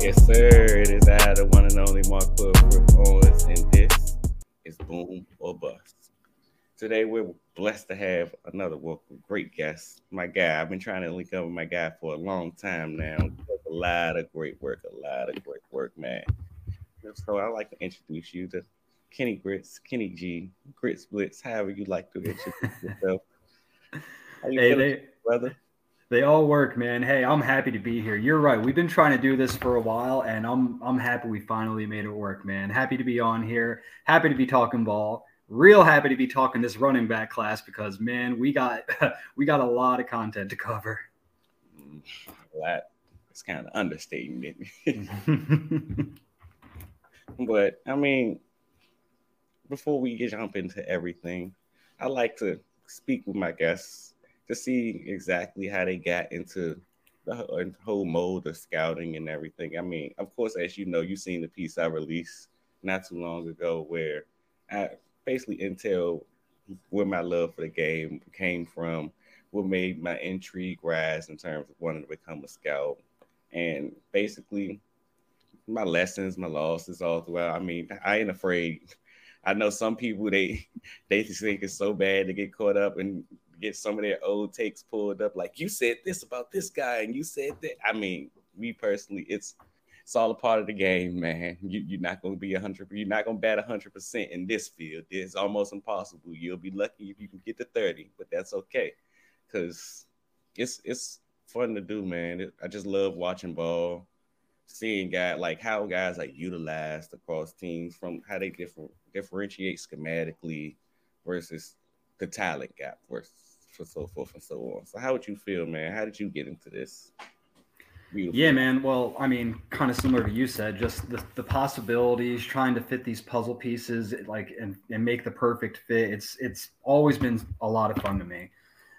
Yes, sir. It is I, the one and only Mark Pulford Owens, and this is Boom or Bust. Today, we're blessed to have another welcome, great guest, my guy. I've been trying to link up with my guy for a long time now. A lot of great work, a lot of great work, man. So I'd like to introduce you to Kenny Gritz, Kenny G, Gritz Blitz, however you like to introduce yourself. Hey, they, brother? they all work, man. Hey, I'm happy to be here. You're right. We've been trying to do this for a while, and I'm I'm happy we finally made it work, man. Happy to be on here. Happy to be talking ball. Real happy to be talking this running back class because man, we got we got a lot of content to cover. That it's kind of understating it. but I mean, before we jump into everything, I like to speak with my guests to see exactly how they got into the whole- mode of scouting and everything. I mean, of course, as you know, you've seen the piece I released not too long ago where I basically intel where my love for the game came from, what made my intrigue rise in terms of wanting to become a scout, and basically my lessons, my losses all throughout. I mean, I ain't afraid. I know some people they they think it's so bad to get caught up and get some of their old takes pulled up. Like you said this about this guy, and you said that. I mean, me personally, it's it's all a part of the game, man. You, you're not going to be hundred. You're not to bat hundred percent in this field. It's almost impossible. You'll be lucky if you can get to thirty, but that's okay, because it's it's fun to do, man. I just love watching ball, seeing guys like how guys like utilized across teams from how they different differentiate schematically versus the talent gap versus for so forth and so on. So how would you feel, man? How did you get into this? Beautiful. Yeah, man. Well, I mean, kind of similar to you said, just the, the possibilities, trying to fit these puzzle pieces, like and, and make the perfect fit. It's it's always been a lot of fun to me.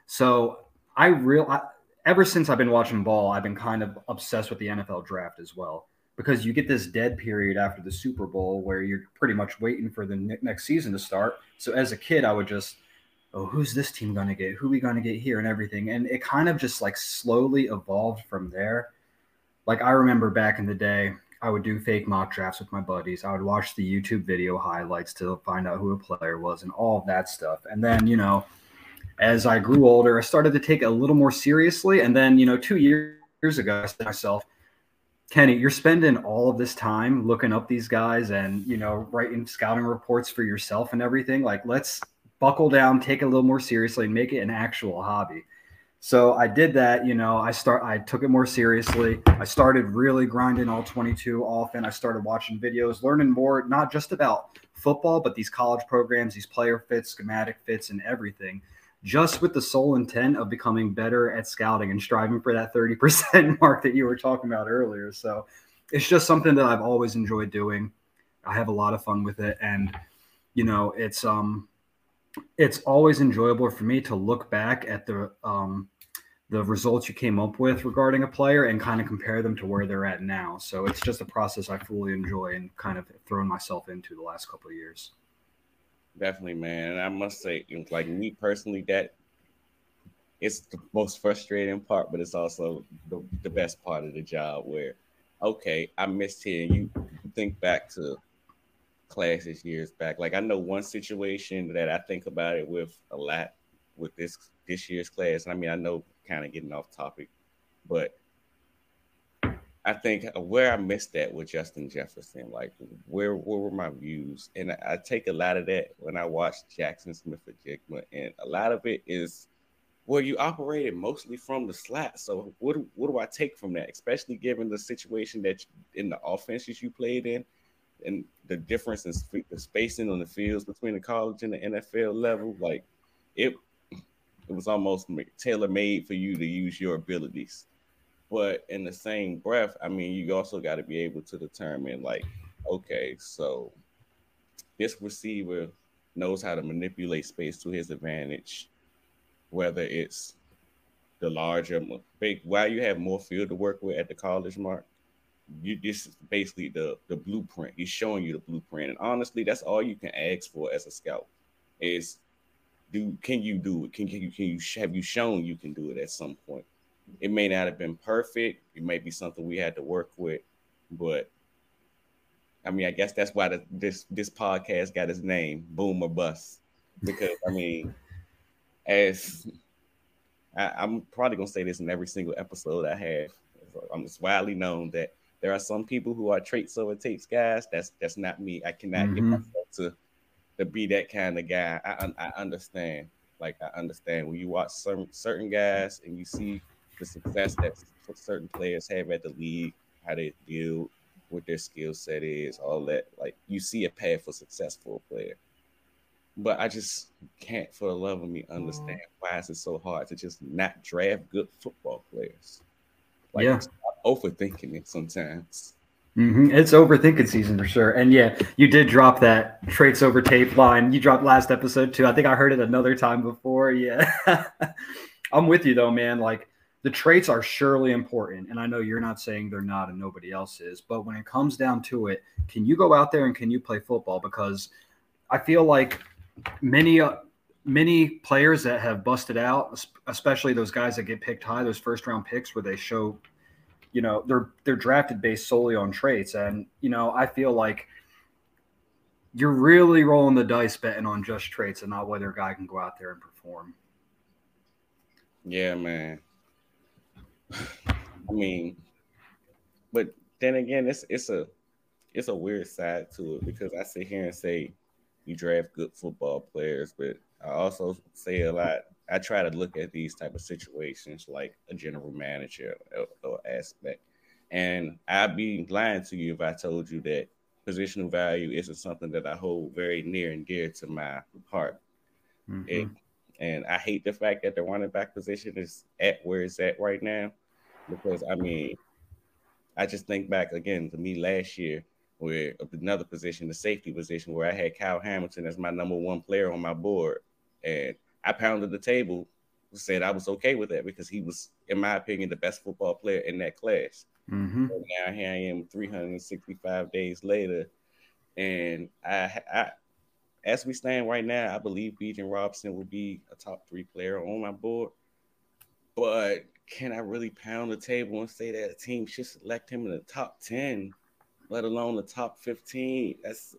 So I real I, ever since I've been watching ball, I've been kind of obsessed with the NFL draft as well because you get this dead period after the Super Bowl where you're pretty much waiting for the next season to start. So as a kid, I would just oh, who's this team going to get? Who we going to get here and everything. And it kind of just like slowly evolved from there. Like I remember back in the day, I would do fake mock drafts with my buddies. I would watch the YouTube video highlights to find out who a player was and all of that stuff. And then, you know, as I grew older, I started to take it a little more seriously. And then, you know, two years ago, I said to myself, Kenny, you're spending all of this time looking up these guys and, you know, writing scouting reports for yourself and everything. Like, let's buckle down, take it a little more seriously, and make it an actual hobby. So I did that, you know, I start I took it more seriously. I started really grinding all 22 often. I started watching videos, learning more not just about football, but these college programs, these player fits, schematic fits and everything. Just with the sole intent of becoming better at scouting and striving for that 30% mark that you were talking about earlier. So it's just something that I've always enjoyed doing. I have a lot of fun with it and you know, it's um it's always enjoyable for me to look back at the um, the results you came up with regarding a player and kind of compare them to where they're at now. So it's just a process I fully enjoy and kind of thrown myself into the last couple of years. Definitely, man. And I must say, like me personally, that it's the most frustrating part, but it's also the, the best part of the job where, okay, I missed here. And you think back to classes years back. Like I know one situation that I think about it with a lot with this this year's class. And I mean, I know kind of getting off topic, but I think where I missed that with Justin Jefferson, like where where were my views? And I, I take a lot of that when I watch Jackson Smith or Jigma, and a lot of it is well, you operated mostly from the slot. So what what do I take from that? Especially given the situation that you, in the offenses you played in, and the difference in sp- the spacing on the fields between the college and the NFL level, like it it was almost tailor made for you to use your abilities. But in the same breath, I mean, you also got to be able to determine, like, okay, so this receiver knows how to manipulate space to his advantage, whether it's the larger, big, while you have more field to work with at the college mark, you this is basically the the blueprint. He's showing you the blueprint, and honestly, that's all you can ask for as a scout is do can you do it? Can, can you can you have you shown you can do it at some point? It may not have been perfect. It may be something we had to work with, but I mean, I guess that's why the, this this podcast got its name, Boom or Bust, because I mean, as I, am probably gonna say this in every single episode I have. I'm just widely known that there are some people who are traits over tapes guys. That's that's not me. I cannot mm-hmm. get myself to to be that kind of guy. I I understand. Like I understand when you watch certain certain guys and you see the success that certain players have at the league, how they deal what their skill set is, all that. Like you see a path for successful player. But I just can't for the love of me understand why is it so hard to just not draft good football players. Like yeah. overthinking it sometimes. Mm-hmm. It's overthinking season for sure. And yeah, you did drop that traits over tape line. You dropped last episode too. I think I heard it another time before. Yeah. I'm with you though, man. Like the traits are surely important. And I know you're not saying they're not and nobody else is. But when it comes down to it, can you go out there and can you play football? Because I feel like many, uh, many players that have busted out, especially those guys that get picked high, those first round picks where they show, you know, they're they're drafted based solely on traits. And, you know, I feel like you're really rolling the dice betting on just traits and not whether a guy can go out there and perform. Yeah, man. I mean, but then again, it's it's a it's a weird side to it because I sit here and say you draft good football players, but I also say a lot. I try to look at these type of situations like a general manager or, or aspect, and I'd be lying to you if I told you that positional value isn't something that I hold very near and dear to my heart. Mm-hmm. It, and I hate the fact that the running back position is at where it's at right now. Because I mean, I just think back again to me last year where another position, the safety position, where I had Kyle Hamilton as my number one player on my board. And I pounded the table, said I was okay with that because he was, in my opinion, the best football player in that class. Mm-hmm. now here I am 365 days later. And I, I as we stand right now, I believe Bijan Robinson will be a top three player on my board. But can I really pound the table and say that a team should select him in the top 10, let alone the top 15? That's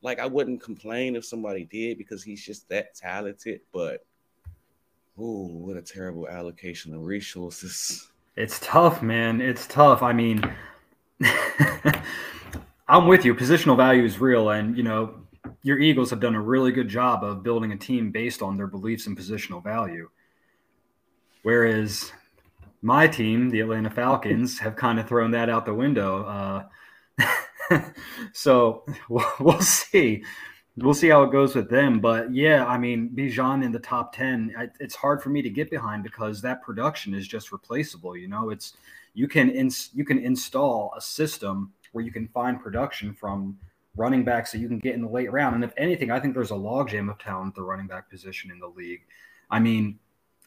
like I wouldn't complain if somebody did because he's just that talented, but oh, what a terrible allocation of resources. It's tough, man. It's tough. I mean, I'm with you. Positional value is real, and you know, your Eagles have done a really good job of building a team based on their beliefs and positional value. Whereas my team, the Atlanta Falcons, have kind of thrown that out the window. Uh, so we'll, we'll, see. We'll see how it goes with them. But yeah, I mean, Bijan in the top 10, it's hard for me to get behind because that production is just replaceable. You know, it's you can ins- you can install a system where you can find production from running backs that you can get in the late round. And if anything, I think there's a logjam of talent at the running back position in the league. I mean,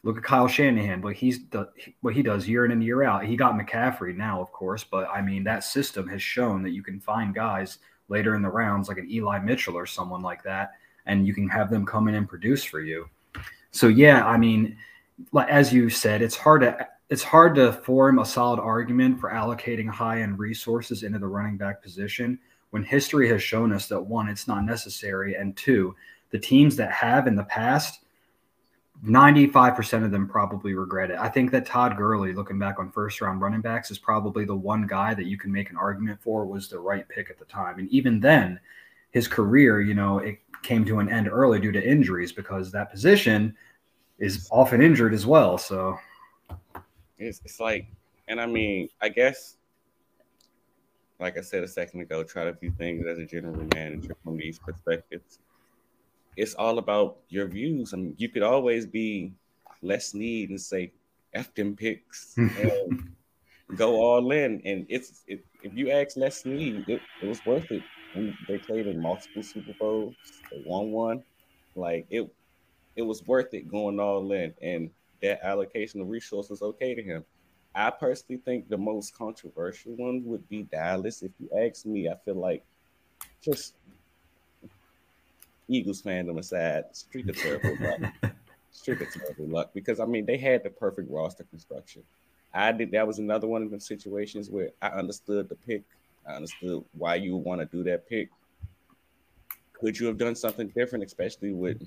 look at Kyle Shanahan, what he's the what he does year in and year out. He got McCaffrey now, of course, but I mean that system has shown that you can find guys later in the rounds like an Eli Mitchell or someone like that, and you can have them come in and produce for you. So yeah, I mean, like as you said, it's hard to it's hard to form a solid argument for allocating high end resources into the running back position when history has shown us that one, it's not necessary, and two, the teams that have in the past, 95% of them probably regret it. I think that Todd Gurley, looking back on first round running backs, is probably the one guy that you can make an argument for was the right pick at the time. And even then, his career, you know, it came to an end early due to injuries because that position is often injured as well. So it's, it's like, and I mean, I guess like I said a second ago, try to view things as a general manager from these perspectives. It's all about your views. I mean, you could always be Les Snead and say F them picks and go all in. And it's it, if you ask Les Snead, it, it was worth it. they played in multiple Super Bowls, they won one. Like it, it was worth it going all in, and that allocation of resources okay to him. I personally think the most controversial one would be Dallas. If you ask me, I feel like just Eagles fandom aside, streak of terrible luck. streak of terrible luck because I mean they had the perfect roster construction. I did that was another one of the situations where I understood the pick. I understood why you want to do that pick. Could you have done something different, especially with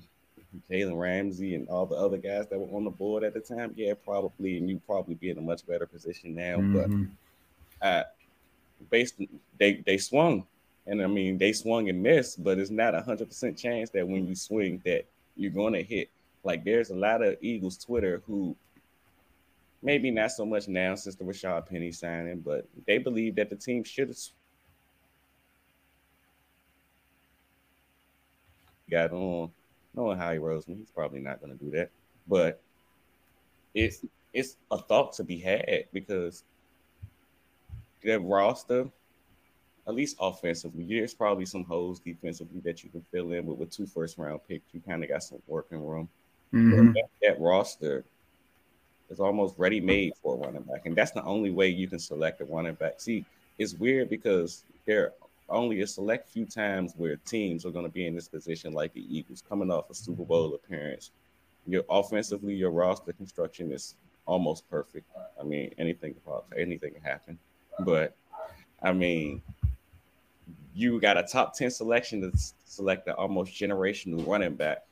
Jalen Ramsey and all the other guys that were on the board at the time? Yeah, probably, and you probably be in a much better position now. Mhm. But uh, based they they swung, and I mean they swung and missed, but it's not a hundred percent chance that when you swing that you're going to hit. Like there's a lot of Eagles Twitter who maybe not so much now since the Rashad Penny signing, but they believe that the team should have got on. Knowing Howie Roseman, he's probably not going to do that, but it's it's a thought to be had because that roster, at least offensively, there's probably some holes defensively that you can fill in with with two first round picks. You kind of got some working room. Mhm. That, that roster is almost ready made for a running back, and that's the only way you can select a running back. See, it's weird because there only a select few times where teams are going to be in this position, like the Eagles, coming off a Super Bowl appearance. Your offensively, your roster construction is almost perfect. I mean, anything anything can happen, but I mean, you got a top ten selection to select the almost generational running back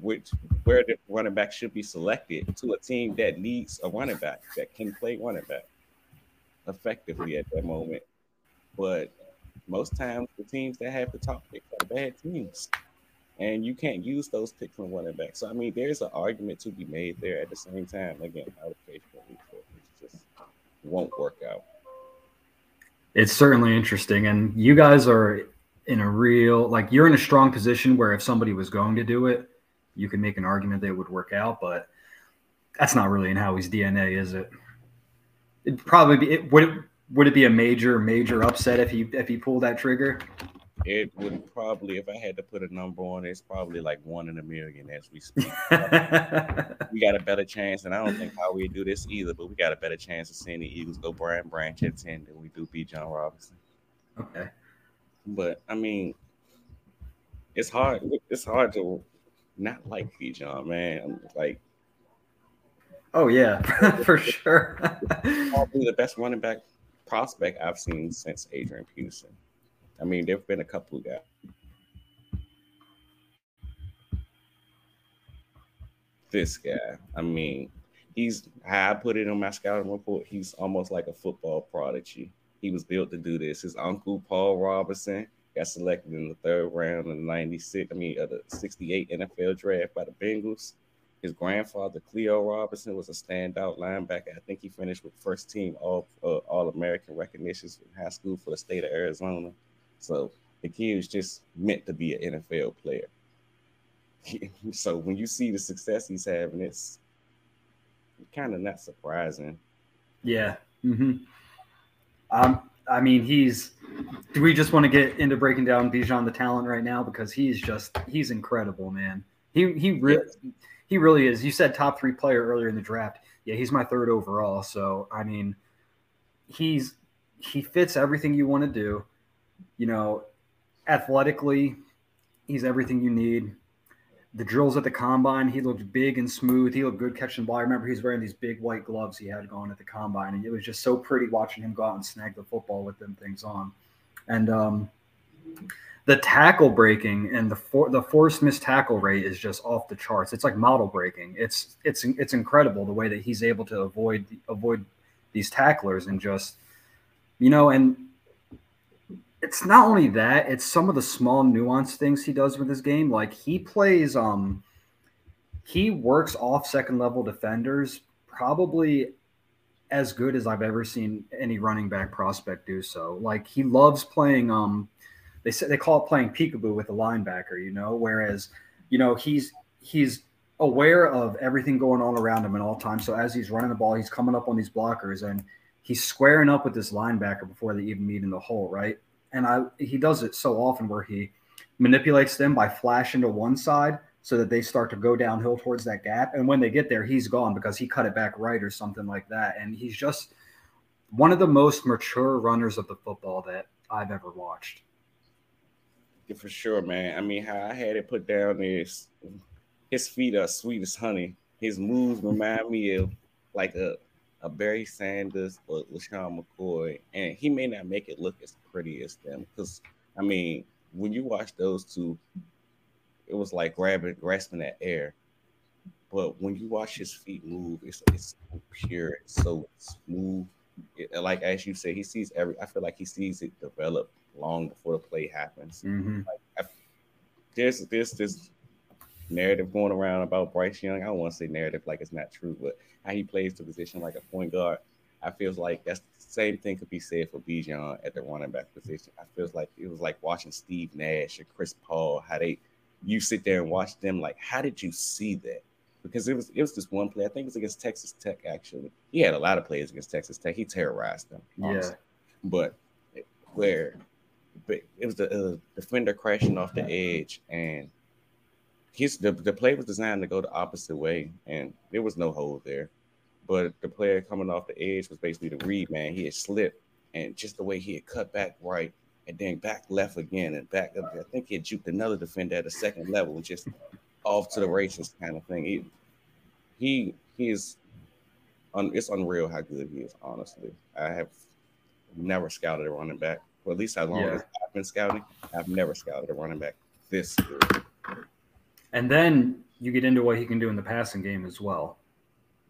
which where the running back should be selected to a team that needs a running back that can play running back effectively at that moment. But most times the teams that have the top picks are bad teams. And you can't use those picks from running back. So I mean there's an argument to be made there at the same time. Again, allocation just won't work out. It's certainly interesting, and you guys are in a real like you're in a strong position where if somebody was going to do it, you can make an argument that it would work out, but that's not really in Howie's DNA, is it? It'd probably be. It, would it would it be a major major upset if he if he pulled that trigger? It would probably, if I had to put a number on it, it's probably like one in a million as we speak. we got a better chance, and I don't think Howie do this either, but we got a better chance of seeing the Eagles go Brian Branch at 10 than we do Bijan Robinson. okay. But I mean, it's hard. It's hard to not like John, man. I'm like Oh yeah, for sure. probably the best running back prospect I've seen since Adrian Peterson. I mean, there've been a couple of guys. This guy, I mean, he's how I put it on my scouting report. He's almost like a football prodigy. He was built to do this. His uncle Paul Robinson got selected in the third round in '96. I mean, uh, the '68 NFL draft by the Bengals. His grandfather Cleo Robinson was a standout linebacker. I think he finished with first team All uh, All American recognitions in high school for the state of Arizona. So the kid was just meant to be an NFL player. so when you see the success he's having, it's kind of not surprising. Yeah. hmm Um, I mean, he's. Do we just want to get into breaking down Bijan the talent right now because he's just he's incredible, man. He he really he really is. You said top three player earlier in the draft. Yeah, he's my third overall. So I mean, he's he fits everything you want to do. You know, athletically, he's everything you need. The drills at the combine, he looked big and smooth. He looked good catching the ball. I remember he was wearing these big white gloves he had going at the combine, and it was just so pretty watching him go out and snag the football with them things on. And um, the tackle breaking and the for, the forced missed tackle rate is just off the charts. It's like model breaking. It's it's it's incredible the way that he's able to avoid avoid these tacklers and just you know and it's not only that it's some of the small nuanced things he does with his game like he plays um he works off second level defenders probably as good as i've ever seen any running back prospect do so like he loves playing um they say they call it playing peekaboo with a linebacker you know whereas you know he's he's aware of everything going on around him at all times so as he's running the ball he's coming up on these blockers and he's squaring up with this linebacker before they even meet in the hole right and I he does it so often where he manipulates them by flashing to one side so that they start to go downhill towards that gap. And when they get there, he's gone because he cut it back right or something like that. And he's just one of the most mature runners of the football that I've ever watched. For sure, man. I mean, how I had it put down is his feet are sweet as honey. His moves remind me of like a a Barry Sanders or LeSean McCoy, and he may not make it look as pretty as them. Because I mean, when you watch those two, it was like grabbing, grasping that air. But when you watch his feet move, it's it's so pure, it's so smooth. It, like as you say, he sees every. I feel like he sees it develop long before the play happens. Mhm. Like, I, there's this this narrative going around about Bryce Young. I don't want to say narrative like it's not true, but how he plays the position like a point guard. I feels like that's the same thing could be said for Bijan at the running back position. I feels like it was like watching Steve Nash or Chris Paul, how they you sit there and watch them like, how did you see that? Because it was it was this one play, I think it was against Texas Tech actually. He had a lot of plays against Texas Tech. He terrorized them. Yeah. But where but it was the uh, defender crashing off the edge and his the, the play was designed to go the opposite way and there was no hole there. But the player coming off the edge was basically the read man. He had slipped and just the way he had cut back right and then back left again and back up. I think he had juked another defender at the second level just off to the races kind of thing. He he, he is un, it's unreal how good he is honestly. I have never scouted a running back for at least how long Yeah. as i've been scouting i've never scouted a running back this good And then you get into what he can do in the passing game as well.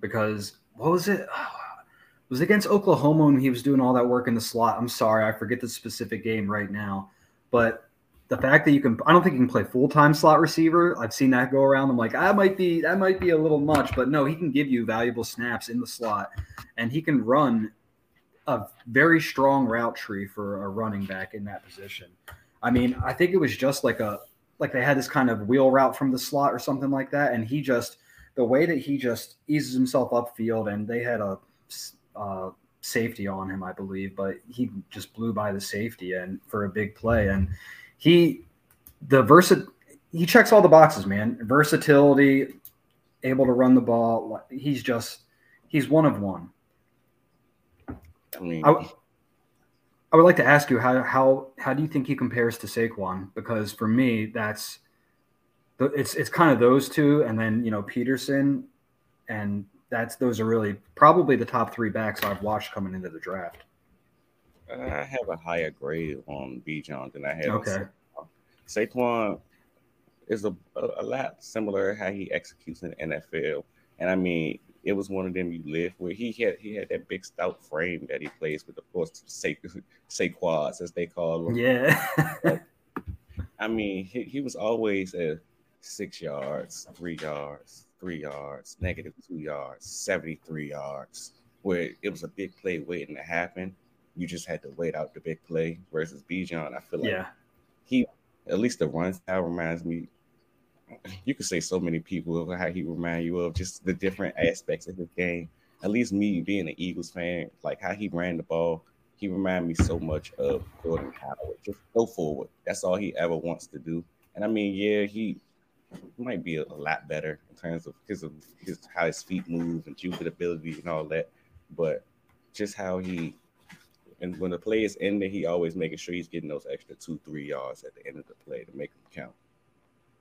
Because what was it? It was against Oklahoma when he was doing all that work in the slot. I'm sorry, I forget the specific game right now. But the fact that you can I don't think you can play full-time slot receiver. I've seen that go around. I'm like, ah, that might be that might be a little much, but no, he can give you valuable snaps in the slot and he can run a very strong route tree for a running back in that position. I mean, I think it was just like a like they had this kind of wheel route from the slot or something like that, and he just the way that he just eases himself upfield, and they had a uh, safety on him, I believe, but he just blew by the safety and for a big play, and he the versa he checks all the boxes, man. Versatility, able to run the ball. He's just he's one of one. I mean I, I would like to ask you how how how do you think he compares to Saquon? Because for me, that's the- it's it's kind of those two, and then you know Peterson, and that's those are really probably the top three backs I've watched coming into the draft. I have a higher grade on Bijan than I have. Okay. Saquon. Saquon is a, a, a lot similar how he executes in the NFL, and I mean it was one of them you live where He had he had that big stout frame that he plays with, of course, Sa- Saquads as they call them. Yeah, I mean he, he was always at six yards, three yards, three yards, negative two yards, seventy three yards, where it was a big play waiting to happen. You just had to wait out the big play. Versus Bijan, I feel like yeah, he at least the run style reminds me. You could say so many people of how he remind you of just the different aspects of his game. At least me being an Eagles fan, like how he ran the ball, he reminded me so much of Jordan Howard. Just go forward. That's all he ever wants to do. And I mean, yeah, he might be a, a lot better in terms of his his how his feet move and juke ability and all that. But just how he and when the play is ended, he always making sure he's getting those extra two, three yards at the end of the play to make them count.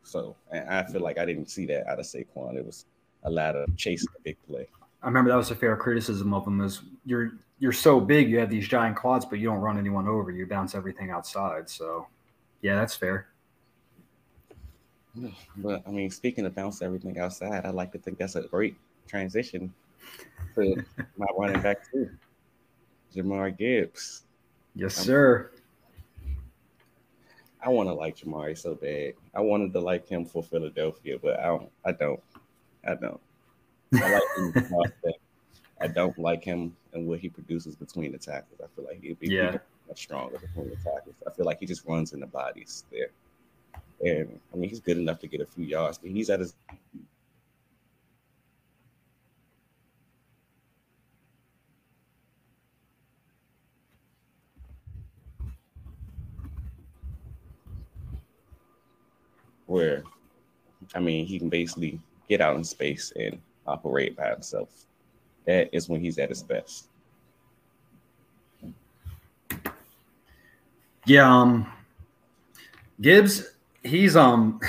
So, and I feel like I didn't see that out of Saquon. It was a lot of chasing the big play. I remember that was a fair criticism of him. Is you're you're so big, you have these giant quads, but you don't run anyone over. You bounce everything outside. So, yeah, that's fair. But I mean, speaking of bounce everything outside, I like to think that's a great transition to my running back too, Jahmyr Gibbs. Yes, Um, sir. I want to like Jamari so bad. I wanted to like him for Philadelphia, but I don't. I don't. I don't. I like him. I don't like him and what he produces between the tackles. I feel like he'd be Yeah. much stronger between the tackles. I feel like he just runs in the bodies there. And I mean, he's good enough to get a few yards, but he's at his where I mean he can basically get out in space and operate by himself. That is when he's at his best. Yeah, um, Gibbs, he's um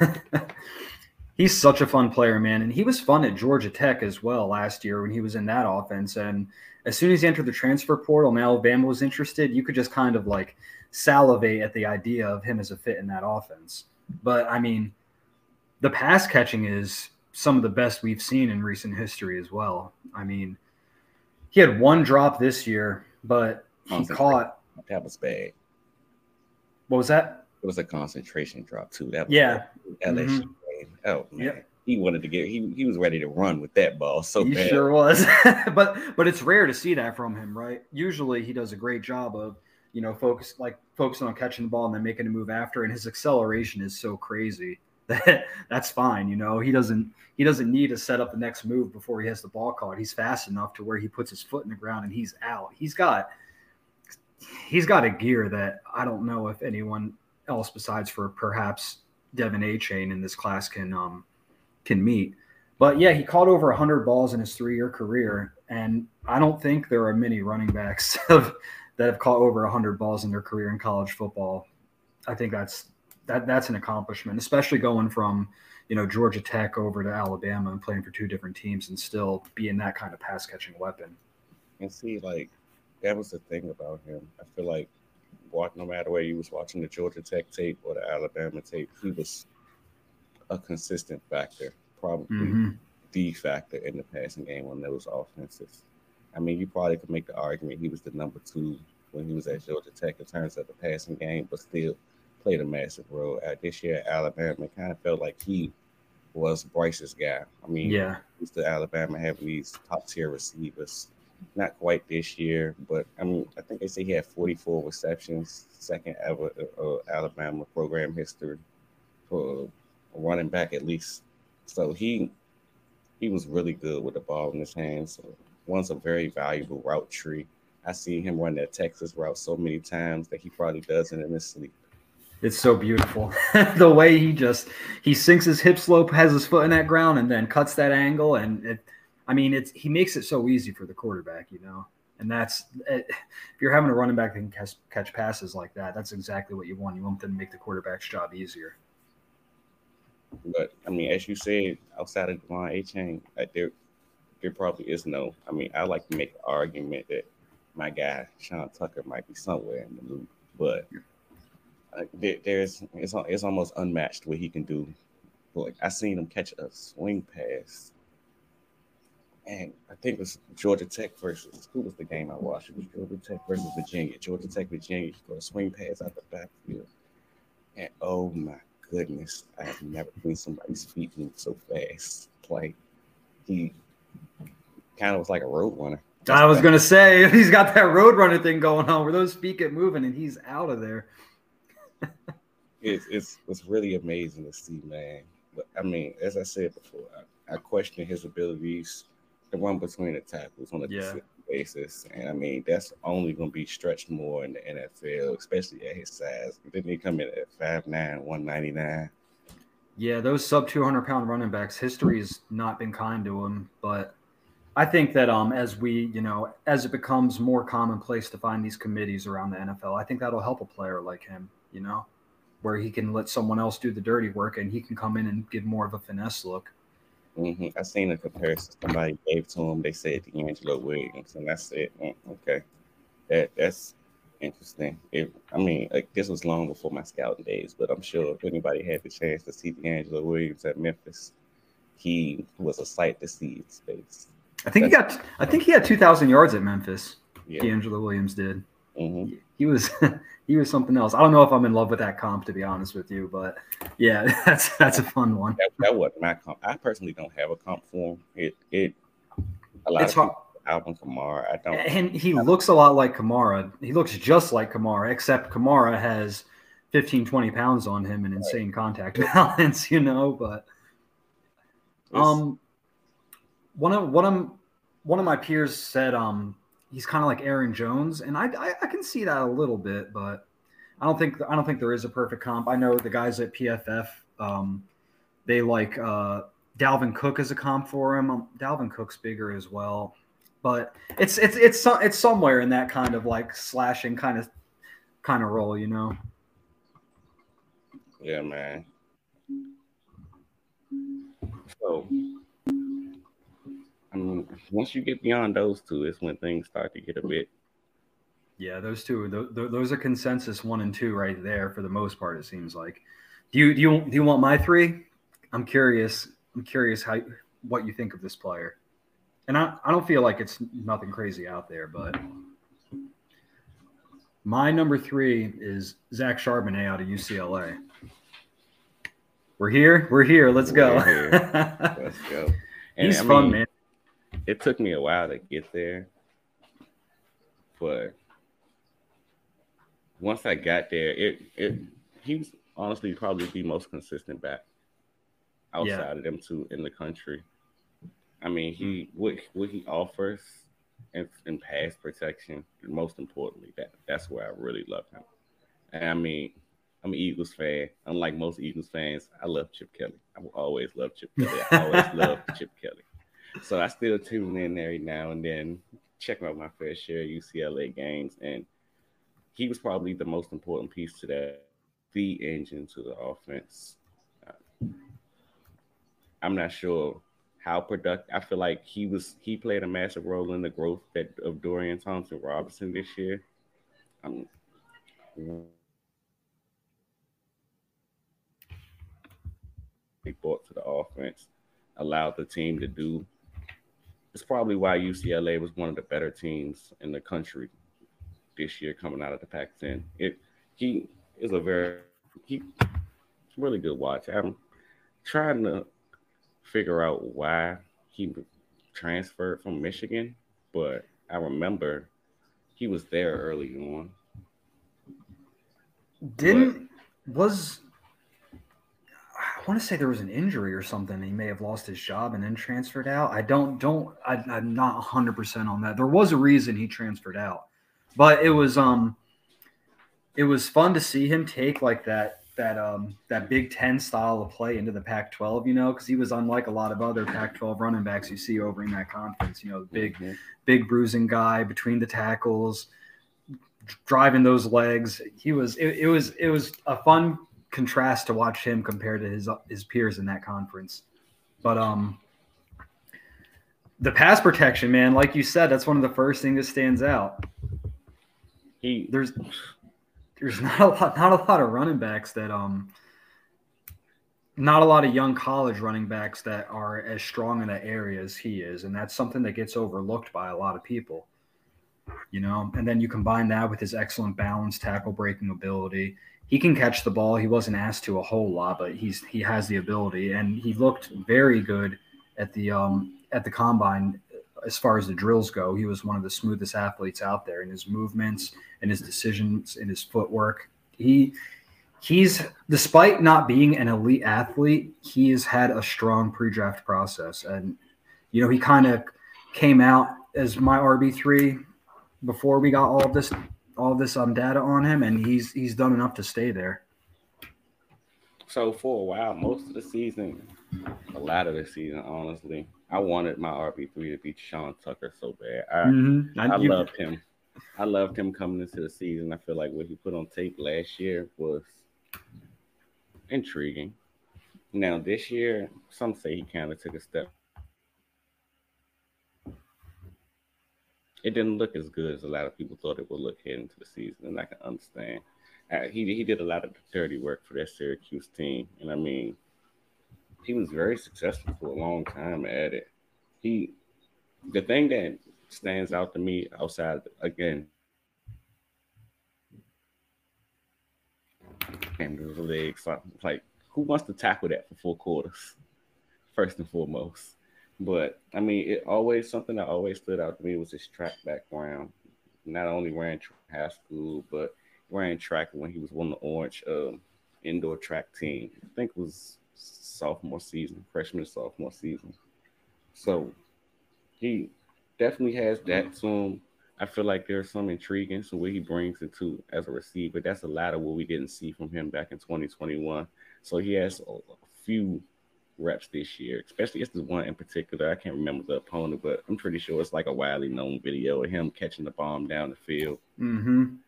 he's such a fun player, man. And he was fun at Georgia Tech as well last year when he was in that offense. And as soon as he entered the transfer portal and Alabama was interested, you could just kind of like salivate at the idea of him as a fit in that offense. But I mean, the pass catching is some of the best we've seen in recent history as well. I mean, he had one drop this year, but he caught that was bad. What was that? It was a concentration drop too. That was yeah. LSU mm-hmm. game. Oh man. Yep. He wanted to get he he was ready to run with that ball so he bad. sure was. but but it's rare to see that from him, right? Usually he does a great job of, you know, focus like focusing on catching the ball and then making a move after. And his acceleration is so crazy that that's fine. You know, he doesn't he doesn't need to set up the next move before he has the ball caught. He's fast enough to where he puts his foot in the ground and he's out. He's got he's got a gear that I don't know if anyone else besides for perhaps De'Von Achane in this class can um, can meet. But yeah, he caught over 100 balls in his three-year career, and I don't think there are many running backs that have caught over 100 balls in their career in college football. I think that's that that's an accomplishment, especially going from you know Georgia Tech over to Alabama and playing for two different teams and still being that kind of pass catching weapon. And see, like that was the thing about him. I feel like no matter where you was watching the Georgia Tech tape or the Alabama tape, he was a consistent factor, probably mm-hmm. the factor in the passing game on those offenses. I mean, you probably could make the argument he was the number two when he was at Georgia Tech in terms of the passing game, but still played a massive role. At this year at Alabama, it kind of felt like he was Bryce's guy. I mean, yeah, used to Alabama having these top tier receivers not quite this year, but I mean, I think they say he had 44 receptions, second ever uh, Alabama program history for a running back at least. So he he was really good with the ball in his hands. So one's a very valuable route tree. I see him run that Texas route so many times that he probably does it in his sleep. It's so beautiful. the way he just he sinks his hip slope, has his foot in that ground, and then cuts that angle, and it I mean, it's he makes it so easy for the quarterback, you know. And that's eh, if you're having a running back that can catch, catch passes like that, that's exactly what you want. You want them to make the quarterback's job easier. But I mean, as you said, outside of De'Von Achane, like there, there probably is no. I mean, I like to make the argument that my guy Sean Tucker might be somewhere in the loop, but uh, there, there's it's it's almost unmatched what he can do. Like I seen him catch a swing pass and I think it was Georgia Tech versus who was the game I watched? It was Georgia Tech versus Virginia. Georgia Tech, Virginia, for a swing pass out the backfield. And oh my goodness, I have never seen somebody's feet move so fast. Like he kind of was like a road runner. I was gonna say he's got that road runner thing going on where those feet get moving and he's out of there. it's it's it's really amazing to see, man. But I mean, as I said before, I, I question his abilities the one between the tackles on a yeah. basis. And I mean, that's only going to be stretched more in the NFL, especially at his size. Didn't he come in at 5'9, 199? Yeah, those sub 200 pound running backs, history has not been kind to him. But I think that um, as we, you know, as it becomes more commonplace to find these committees around the NFL, I think that'll help a player like him, you know, where he can let someone else do the dirty work and he can come in and give more of a finesse look. Mm-hmm. I seen a comparison somebody gave to him. They said DeAngelo Williams, and I said, mm, okay, that that's interesting. If I mean, like this was long before my scouting days, but I'm sure if anybody had the chance to see DeAngelo Williams at Memphis, he was a sight to see in space. I think that's, he got. I think he had 2,000 yards at Memphis. Yeah. DeAngelo Williams did. Mm-hmm. He was he was something else. I don't know if I'm in love with that comp to be honest with you, but yeah, that's that's a fun one. That, that wasn't my comp. I personally don't have a comp for him. It it a lot it's of people, Alvin Kamara. I don't. And he looks a lot like Kamara. He looks just like Kamara, except Kamara has 15, 20 pounds on him and insane right. contact balance. You know, but um, one of one of one of my peers said um he's kind of like Aaron Jones, and I, I, I can see that a little bit, but I don't think I don't think there is a perfect comp. I know the guys at PFF, um, they like uh, Dalvin Cook as a comp for him. Um, Dalvin Cook's bigger as well, but it's it's it's it's somewhere in that kind of like slashing kind of kind of role, you know. Yeah, man. So, I mean, once you get beyond those two, it's when things start to get a bit. Yeah, those two, th- th- those are consensus one and two right there for the most part. It seems like. Do you do you do you want my three? I'm curious. I'm curious how what you think of this player, and I I don't feel like it's nothing crazy out there, but my number three is Zach Charbonnet out of UCLA. We're here. We're here. Let's go. Here. Let's go. And, He's I fun, man. It took me a while to get there, but once I got there, it it he was honestly probably the most consistent back outside Yeah. of them two in the country. I mean, he mm. what what he offers in, in pass protection, most importantly, that that's where I really love him. And I mean, I'm an Eagles fan. Unlike most Eagles fans, I love Chip Kelly. I will always love Chip Kelly. I always love Chip Kelly. So I still tune in every now and then, check out my fair share of UCLA games, and he was probably the most important piece to that, the engine to the offense. I'm not sure how productive. I feel like he was he played a massive role in the growth that of Dorian Thompson Robinson this year. Um, they brought to the offense, allowed the team to do. It's probably why UCLA was one of the better teams in the country this year coming out of the Pac-10. It he is a very he really good watch. I'm trying to figure out why he transferred from Michigan, but I remember he was there early on. Didn't was I want to say there was an injury or something. He may have lost his job and then transferred out. I don't don't I, I'm not 100 percent on that. There was a reason he transferred out, but it was um it was fun to see him take like that that um that Big Ten style of play into the Pac-12. You know, because he was unlike a lot of other Pac-12 running backs you see over in that conference. You know, the big Mhm. big bruising guy between the tackles, driving those legs. He was it, it was it was a fun contrast to watch him compared to his his peers in that conference. But um the pass protection, man, like you said, that's one of the first things that stands out. He There's there's not a lot not a lot of running backs that um not a lot of young college running backs that are as strong in that area as he is, and that's something that gets overlooked by a lot of people. You know, and then you combine that with his excellent balance, tackle breaking ability. He can catch the ball. He wasn't asked to a whole lot, but he's he has the ability, and he looked very good at the um at the combine as far as the drills go. He was one of the smoothest athletes out there in his movements, and his decisions, in his footwork. He he's despite not being an elite athlete, he has had a strong pre-draft process, and you know he kind of came out as my RB three before we got all of this all of this um data on him, and he's he's done enough to stay there. so for a while, most of the season, a lot of the season, honestly, I wanted my RB three to be Sean Tucker so bad. I Mhm. I you- loved him. I loved him coming into the season. I feel like what he put on tape last year was intriguing. Now this year, some say he kind of took a step. It didn't look as good as a lot of people thought it would look heading into the season, and I can understand. Uh, he he did a lot of dirty work for that Syracuse team, and I mean, he was very successful for a long time at it. He, the thing that stands out to me outside again, and legs, like who wants to tackle that for four quarters? First and foremost, but I mean, it always something that always stood out to me was his track background. Not only ran high school, but ran track when he was on the Orange um, indoor track team. I think it was sophomore season, freshman sophomore season. So he definitely has that to him. I feel like there's some intriguing so what he brings it to as a receiver. That's a lot of what we didn't see from him back in 2021. So he has a few reps this year, especially it's the one in particular. I can't remember the opponent, but I'm pretty sure it's like a widely known video of him catching the bomb down the field. Mhm.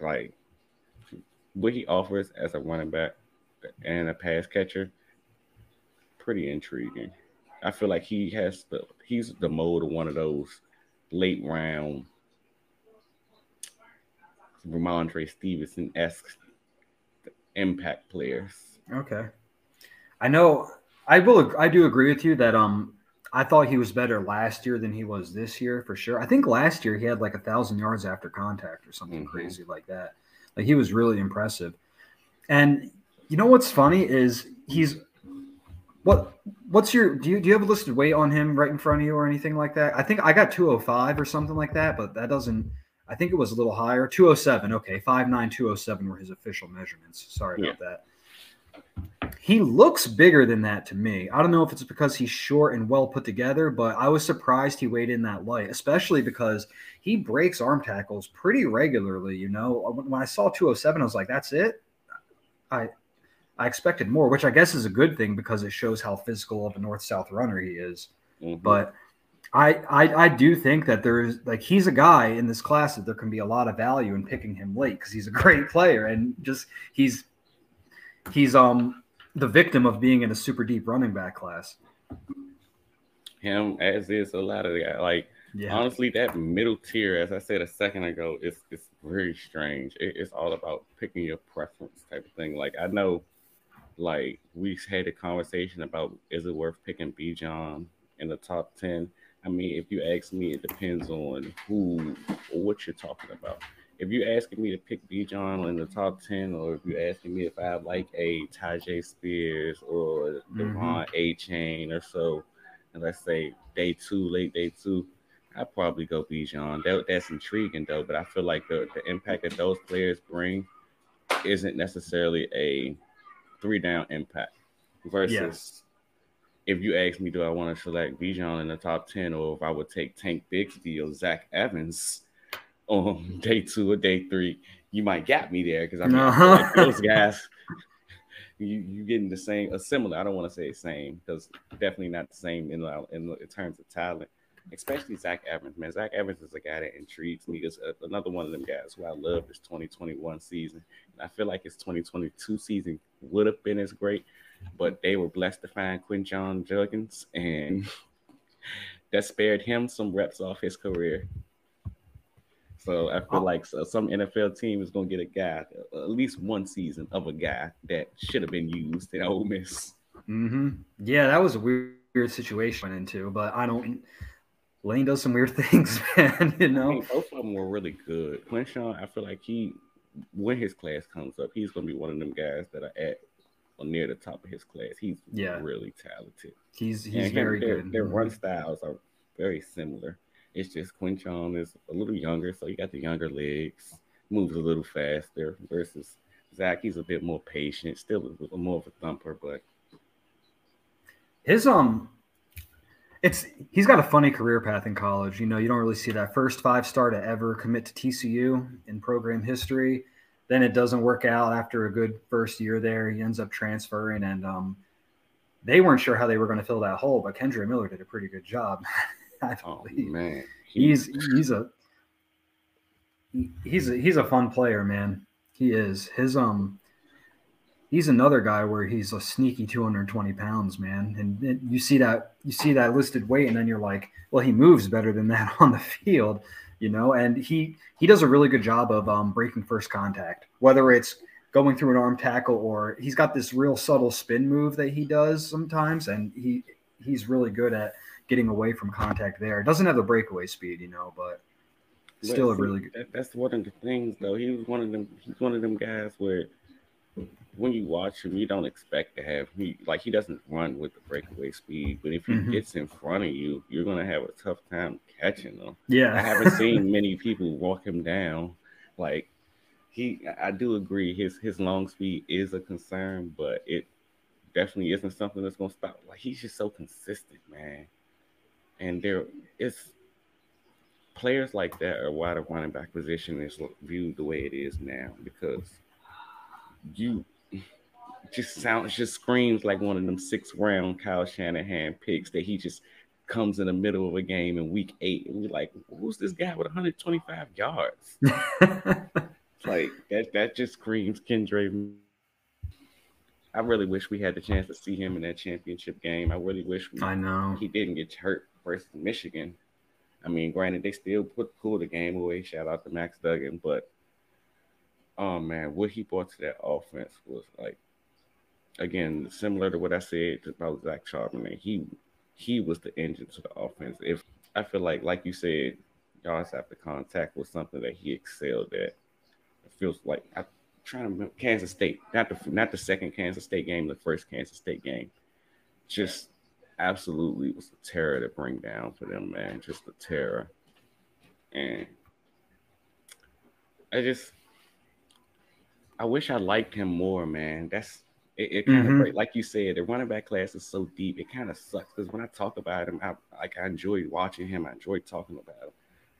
Like what he offers as a running back and a pass catcher, pretty intriguing. I feel like he has the he's the mold of one of those late round Rhamondre Stevenson esque impact players. Okay. I know I will I do agree with you that um I thought he was better last year than he was this year for sure. I think last year he had like a thousand yards after contact or something Mhm. crazy like that. Like he was really impressive. And you know what's funny is he's what what's your do you do you have a listed weight on him right in front of you or anything like that? I think I got 205 or something like that, but that doesn't I think it was a little higher. 207. Okay, 59207 were his official measurements. Sorry about that. He looks bigger than that to me. I don't know if it's because he's short and well put together, but I was surprised he weighed in that light, especially because he breaks arm tackles pretty regularly. You know, when when I saw 207, I was like, that's it. I I expected more, which I guess is a good thing because it shows how physical of a north south runner he is. Mhm. But I, I I do think that there's like he's a guy in this class that there can be a lot of value in picking him late because he's a great player and just he's he's um the victim of being in a super deep running back class. him as is a lot of the guy. Like Yeah. honestly, that middle tier, as I said a second ago, is is very strange. It, it's all about picking your preference type of thing. Like I know, like we had a conversation about is it worth picking Bijan in the top ten. I mean, if you ask me, it depends on who or what you're talking about. If you're asking me to pick Bijan in the top ten, or if you're asking me if I like a Tyjae Spears or Mhm. De'Von Achane or so, and let's say day two, late day two, I'd probably go Bijan. That, that's intriguing though, but I feel like the, the impact that those players bring isn't necessarily a three down impact versus if you ask me, do I want to select Bijan in the top 10 or if I would take Tank Bixby or Zach Evans on day two or day three, you might get me there because I mean, feel like Uh-huh. those guys, you you getting the same, a similar. I don't want to say same because definitely not the same in, in in terms of talent, especially Zach Evans. Man, Zach Evans is a guy that intrigues me. It's a, another one of them guys who I love this 2021 season. And I feel like his 2022 season would have been as great, but they were blessed to find Quinshon Judkins, and that spared him some reps off his career. So I feel like some NFL team is going to get a guy, at least one season of a guy that should have been used in Ole Miss. hmm Yeah, that was a weird, weird situation I went into, but I don't. Lane does some weird things, man. You I know. mean, both of them were really good. Quinshon, I feel like he, when his class comes up, he's going to be one of them guys that are at or near the top of his class. He's Yeah. really talented. He's he's And very their, good. Mm-hmm. Their run styles are very similar. It's just Quinshon is a little younger, so he got the younger legs, moves a little faster. Versus Zach, he's a bit more patient, still a little more of a thumper, but His um, it's he's got a funny career path in college. You know, you don't really see that first five star to ever commit to TCU in program history. Then it doesn't work out after a good first year there. He ends up transferring, and um, they weren't sure how they were going to fill that hole, but Kendre Miller did a pretty good job. I oh believe. man, he's he's a he's a, he's a fun player, man. He is his um. He's another guy where he's a sneaky 220 pounds, man, and, and you see that you see that listed weight, and then you're like, well, he moves better than that on the field, you know. And he he does a really good job of um, breaking first contact, whether it's going through an arm tackle or he's got this real subtle spin move that he does sometimes, and he he's really good at getting away from contact there. Doesn't have the breakaway speed, you know, but still But a really good. That, that's one of the things, though. He was one of them. He's one of them guys where when you watch him, you don't expect to have he like he doesn't run with the breakaway speed, but if he Mhm. gets in front of you, you're gonna have a tough time catching him. Yeah, I haven't seen many people walk him down. Like he, I do agree. His his long speed is a concern, but it definitely isn't something that's gonna stop. Like he's just so consistent, man. And there it's players like that are why the running back position is viewed the way it is now because you just sounds just screams like one of them six round Kyle Shanahan picks that he just comes in the middle of a game in week eight and we're like, who's this guy with 125 yards? Like that that just screams Kendre. I really wish we had the chance to see him in that championship game. I really wish we, I know. he didn't get hurt versus Michigan. I mean, granted, they still put pull the game away. Shout out to Max Duggan, but oh man, what he brought to that offense was like, again, similar to what I said about Zach Charbonnet. He he was the engine to the offense. If I feel like, like you said, yards after contact was something that he excelled at. It feels like I'm trying to remember Kansas State, not the not the second Kansas State game, the first Kansas State game. Just absolutely was a terror to bring down for them, man. Just a terror. And I just I wish I liked him more, man. That's it, it kind Mhm. of like you said, the running back class is so deep. It kind of sucks because when I talk about him, I like I enjoy watching him. I enjoy talking about him.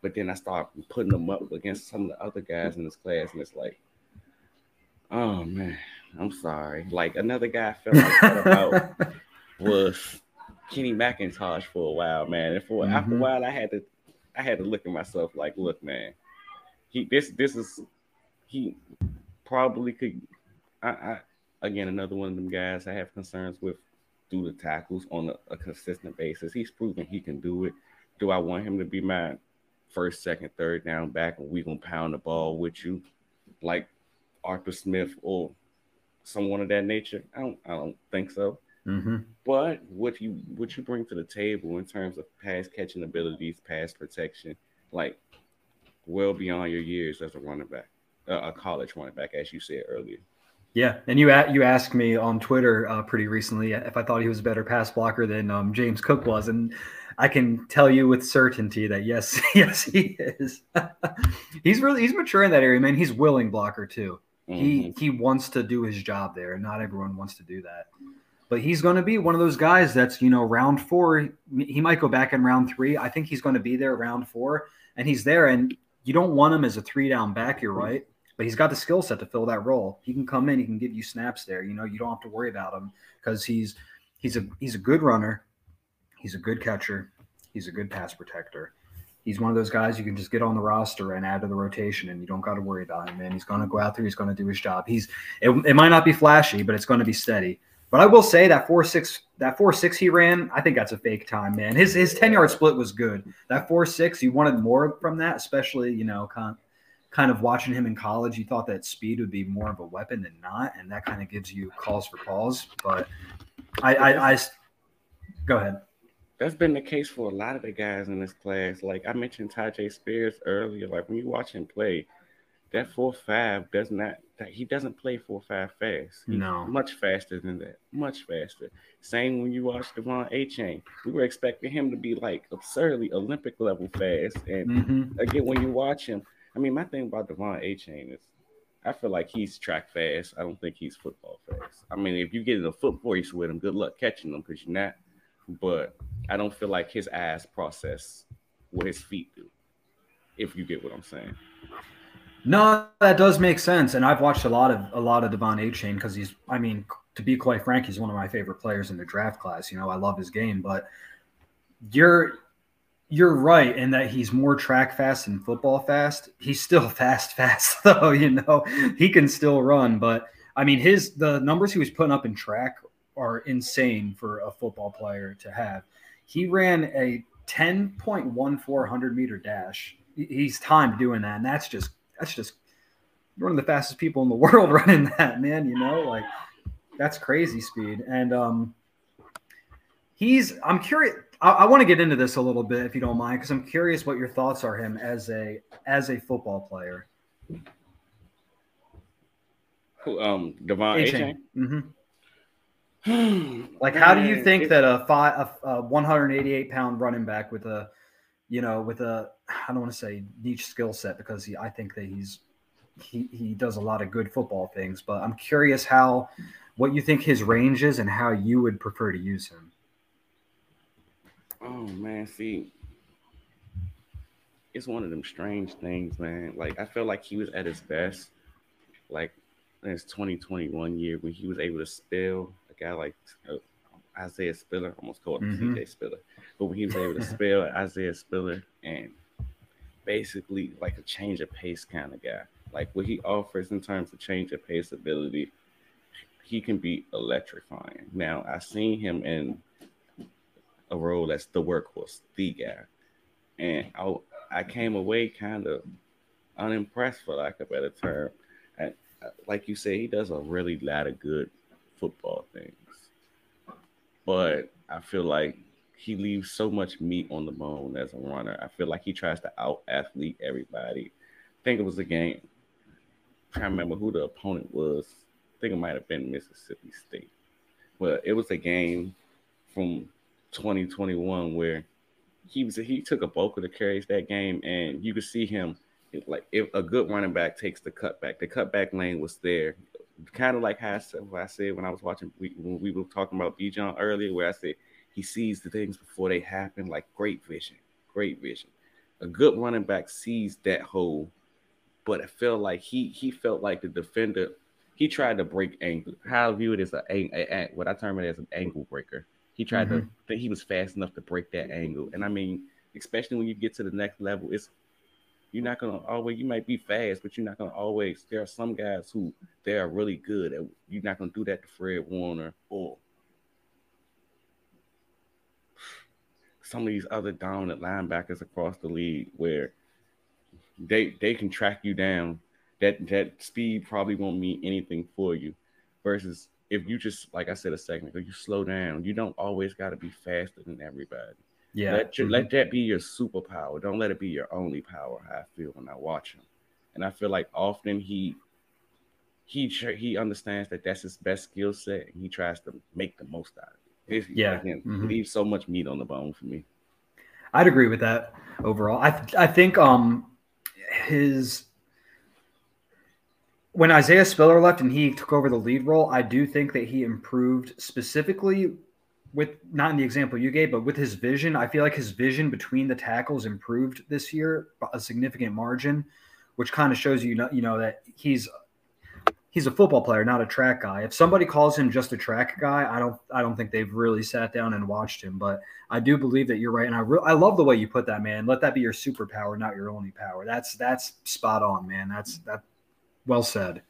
But then I start putting them up against some of the other guys in this class, and it's like, oh man, I'm sorry. Like another guy I felt like that about was Kenny McIntosh for a while, man. And for after a Mhm. while, I had to, I had to look at myself like, look, man, he this this is he probably could. I, I again another one of them guys I have concerns with do the tackles on a, a consistent basis. He's proven he can do it. Do I want him to be my first, second, third down back and we gonna pound the ball with you like Arthur Smith or someone of that nature? I don't I don't think so. hmm But what you what you bring to the table in terms of pass catching abilities, pass protection, like well beyond your years as a running back, uh, a college running back, as you said earlier. Yeah, and you you asked me on Twitter uh, pretty recently if I thought he was a better pass blocker than um, James Cook was, and I can tell you with certainty that yes, yes, he is. he's really he's mature in that area, man. He's willing blocker too. He Mhm. he wants to do his job there, and not everyone wants to do that. But he's going to be one of those guys that's you know round four. He might go back in round three. I think he's going to be there round four, and he's there. And you don't want him as a three down back. You're right, but he's got the skill set to fill that role. He can come in. He can give you snaps there. You know, you don't have to worry about him because he's he's a he's a good runner. He's a good catcher. He's a good pass protector. He's one of those guys you can just get on the roster and add to the rotation, and you don't got to worry about him. Man, he's going to go out there. He's going to do his job. He's it, it might not be flashy, but it's going to be steady. But I will say that four six that four six he ran, I think that's a fake time, man. His his ten yard split was good. That four six, you wanted more from that, especially you know kind kind of watching him in college. You thought that speed would be more of a weapon than not, and that kind of gives you calls for calls But I go ahead. That's been the case for a lot of the guys in this class. Like I mentioned Tyjae Spears earlier. Like when you watch him play, that four five does not that he doesn't play four five fast. He's No. much faster than that. Much faster. Same when you watch De'Von Achane. We were expecting him to be like absurdly Olympic level fast. And hmm again, when you watch him, I mean, my thing about De'Von Achane is I feel like he's track fast. I don't think he's football fast. I mean, if you get in a foot race with him, good luck catching him because you're not. But I don't feel like his eyes process what his feet do. If you get what I'm saying. No, that does make sense, and I've watched a lot of a lot of De'Von Achane because he's. I mean, to be quite frank, he's one of my favorite players in the draft class. You know, I love his game, but you're you're right in that he's more track fast than football fast. He's still fast, fast though. You know, he can still run, but I mean, his the numbers he was putting up in track are insane for a football player to have. He ran a 10.1400 meter dash. He's timed doing that, and that's just that's just one of the fastest people in the world running that, man. You know, like that's crazy speed. And um, he's. I'm curious. I, I want to get into this a little bit, if you don't mind, because I'm curious what your thoughts are him as a as a football player. Who, Um, De'Von A. Achane. Mhm. Like, how do you think that a five, a, a 188 pound running back with a, you know, with a, I don't want to say niche skill set because he, I think that he's, he, he does a lot of good football things, but I'm curious how, what you think his range is and how you would prefer to use him. Oh man, see, it's one of them strange things, man. Like I feel like he was at his best, like in his 2021 year when he was able to spell a guy like uh, Isaiah Spiller, almost called him Mhm. CJ Spiller, but when he was able to spell Isaiah Spiller and basically like a change of pace kind of guy, like what he offers in terms of change of pace ability, he can be electrifying. Now I've seen him in a role as the workhorse, the guy, and I I came away kind of unimpressed, for lack of a better term. And uh, like you say, he does a really lot of good football things, but I feel like he leaves so much meat on the bone as a runner. I feel like he tries to out athlete everybody. I think it was a game. Trying to remember who the opponent was. I think it might have been Mississippi State. Well, it was a game from 2021 where he was he took a bulk of the carries that game, and you could see him like if a good running back takes the cutback, the cutback lane was there. Kind of like how I said, I said when I was watching we, when we were talking about Bijan earlier, where I said he sees the things before they happen, like great vision, great vision. A good running back sees that hole, but it felt like he he felt like the defender. He tried to break angle. How I view it as a, a, a what I term it as an angle breaker. He tried mm-hmm. to think he was fast enough to break that angle. And I mean, especially when you get to the next level, it's you're not gonna always you might be fast, but you're not gonna always there are some guys who they are really good and you're not gonna do that to Fred Warner or some of these other dominant linebackers across the league where they they can track you down. That that speed probably won't mean anything for you. Versus if you just like I said a second ago, you slow down. You don't always got to be faster than everybody. Yeah, let, your, mm-hmm. let that be your superpower. Don't let it be your only power. I feel when I watch him, and I feel like often he he he understands that that's his best skill set, and he tries to make the most out of it. Yeah, mm-hmm. leaves so much meat on the bone for me. I'd agree with that overall. I I think um his when Isaiah Spiller left and he took over the lead role, I do think that he improved specifically with not in the example you gave, but with his vision. I feel like his vision between the tackles improved this year a significant margin, which kind of shows you, know, you know, that he's he's a football player, not a track guy. If somebody calls him just a track guy, I don't I don't think they've really sat down and watched him. But I do believe that you're right, and I re- I love the way you put that, man. Let that be your superpower, not your only power. That's that's spot on, man. That's that well said.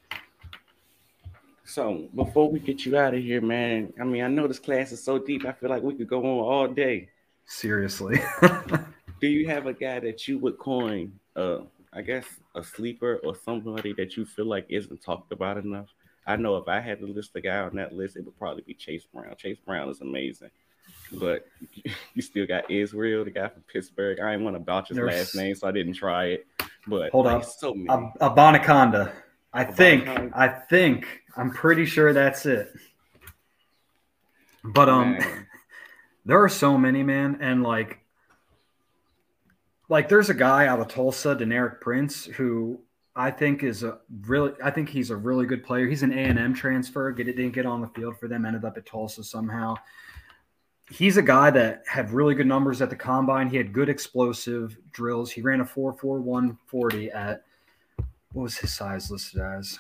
So before we get you out of here, man, I mean I know this class is so deep. I feel like we could go on all day. Seriously. do you have a guy that you would coin uh I guess a sleeper or somebody that you feel like isn't talked about enough. I know if I had to list a guy on that list, it would probably be Chase Brown. Chase Brown is amazing. But you still got Israel, the guy from Pittsburgh. I didn't want to vouch his There's... last name, so I didn't try it. But hold on, so many. Abanikanda. I think. I think. I'm pretty sure that's it. But um, there are so many, man, and like like there's a guy out of Tulsa, Deneric Prince, who I think is a really I think he's a really good player. He's an A and M transfer. Get it didn't get on the field for them. Ended up at Tulsa somehow. He's a guy that had really good numbers at the combine. He had good explosive drills. He ran a 4.4140 at what was his size listed as?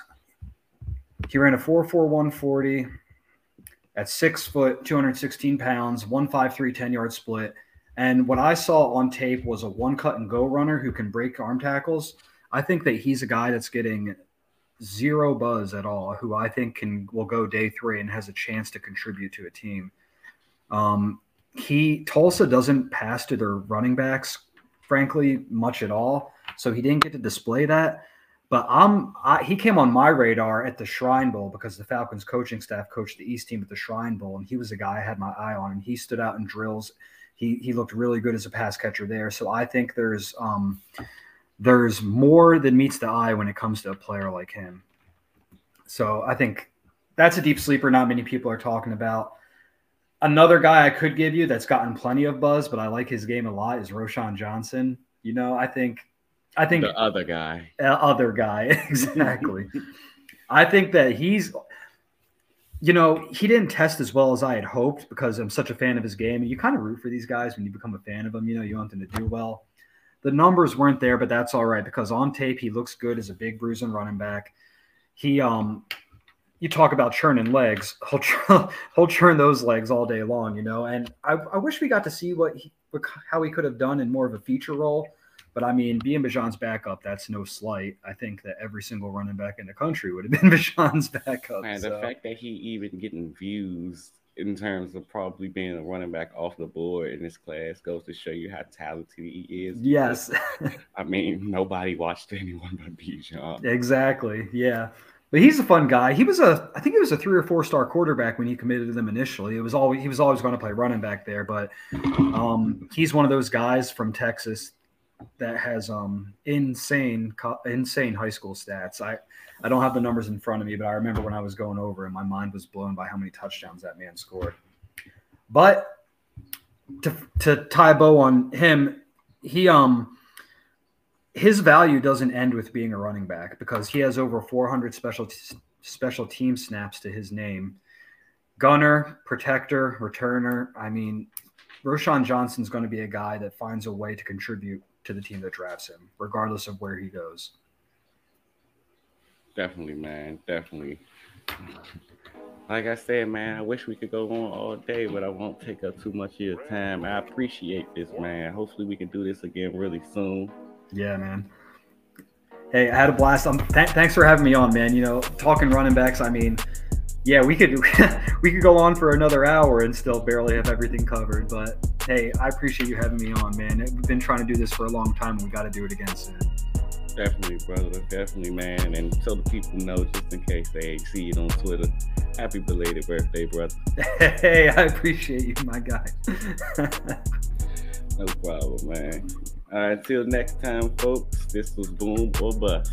He ran a 4.4140 at six foot, 216 pounds, 153 10 yard split. And what I saw on tape was a one cut and go runner who can break arm tackles. I think that he's a guy that's getting zero buzz at all, who I think can will go day three and has a chance to contribute to a team. Um, he Tulsa doesn't pass to their running backs, frankly, much at all. So he didn't get to display that. But I'm I, he came on my radar at the Shrine Bowl because the Falcons coaching staff coached the East team at the Shrine Bowl, and he was a guy I had my eye on, and he stood out in drills he he looked really good as a pass catcher there. So I think there's um, there's more than meets the eye when it comes to a player like him. So I think that's a deep sleeper. Not many people are talking about. Another guy I could give you that's gotten plenty of buzz, but I like his game a lot is Roschon Johnson. You know, I think, I think the other guy, other guy, exactly. I think that he's you know, he didn't test as well as I had hoped because I'm such a fan of his game. And you kind of root for these guys when you become a fan of them. You know, you want them to do well. The numbers weren't there, but that's all right because on tape he looks good as a big bruising running back. He, um, you talk about churning legs, he'll, churn, he'll churn those legs all day long, you know. And I, I wish we got to see what, he, how he could have done in more of a feature role But I mean, being Bijan's backup, that's no slight. I think that every single running back in the country would have been Bijan's backup. Man, so. the fact that he even getting views in terms of probably being a running back off the board in this class goes to show you how talented he is. Yes. I mean, nobody watched anyone but Bijan. exactly. Yeah. But he's a fun guy. He was a, I think he was a three or four star quarterback when he committed to them initially. It was always he was always going to play running back there, but um, he's one of those guys from Texas that has um, insane, insane high school stats. I, I don't have the numbers in front of me, but I remember when I was going over, and my mind was blown by how many touchdowns that man scored. But to to tie bow on him, he um his value doesn't end with being a running back because he has over 400 special t- special team snaps to his name. Gunner, protector, returner. I mean, Roschon Johnson's going to be a guy that finds a way to contribute to the team that drafts him, regardless of where he goes. Definitely, man. Definitely. Like I said, man, I wish we could go on all day, but I won't take up too much of your time. I appreciate this, man. Hopefully, we can do this again really soon. Yeah, man. Hey, I had a blast. Um, th- thanks for having me on, man. You know, talking running backs. I mean, yeah, we could we could go on for another hour and still barely have everything covered. But hey, I appreciate you having me on, man. We've been trying to do this for a long time, and we got to do it again soon. Definitely, brother. Definitely, man. And so the people know, just in case they see it on Twitter, happy belated birthday, brother. Hey, I appreciate you, my guy. no problem, man. All right, until next time, folks, this was Boom or Bust.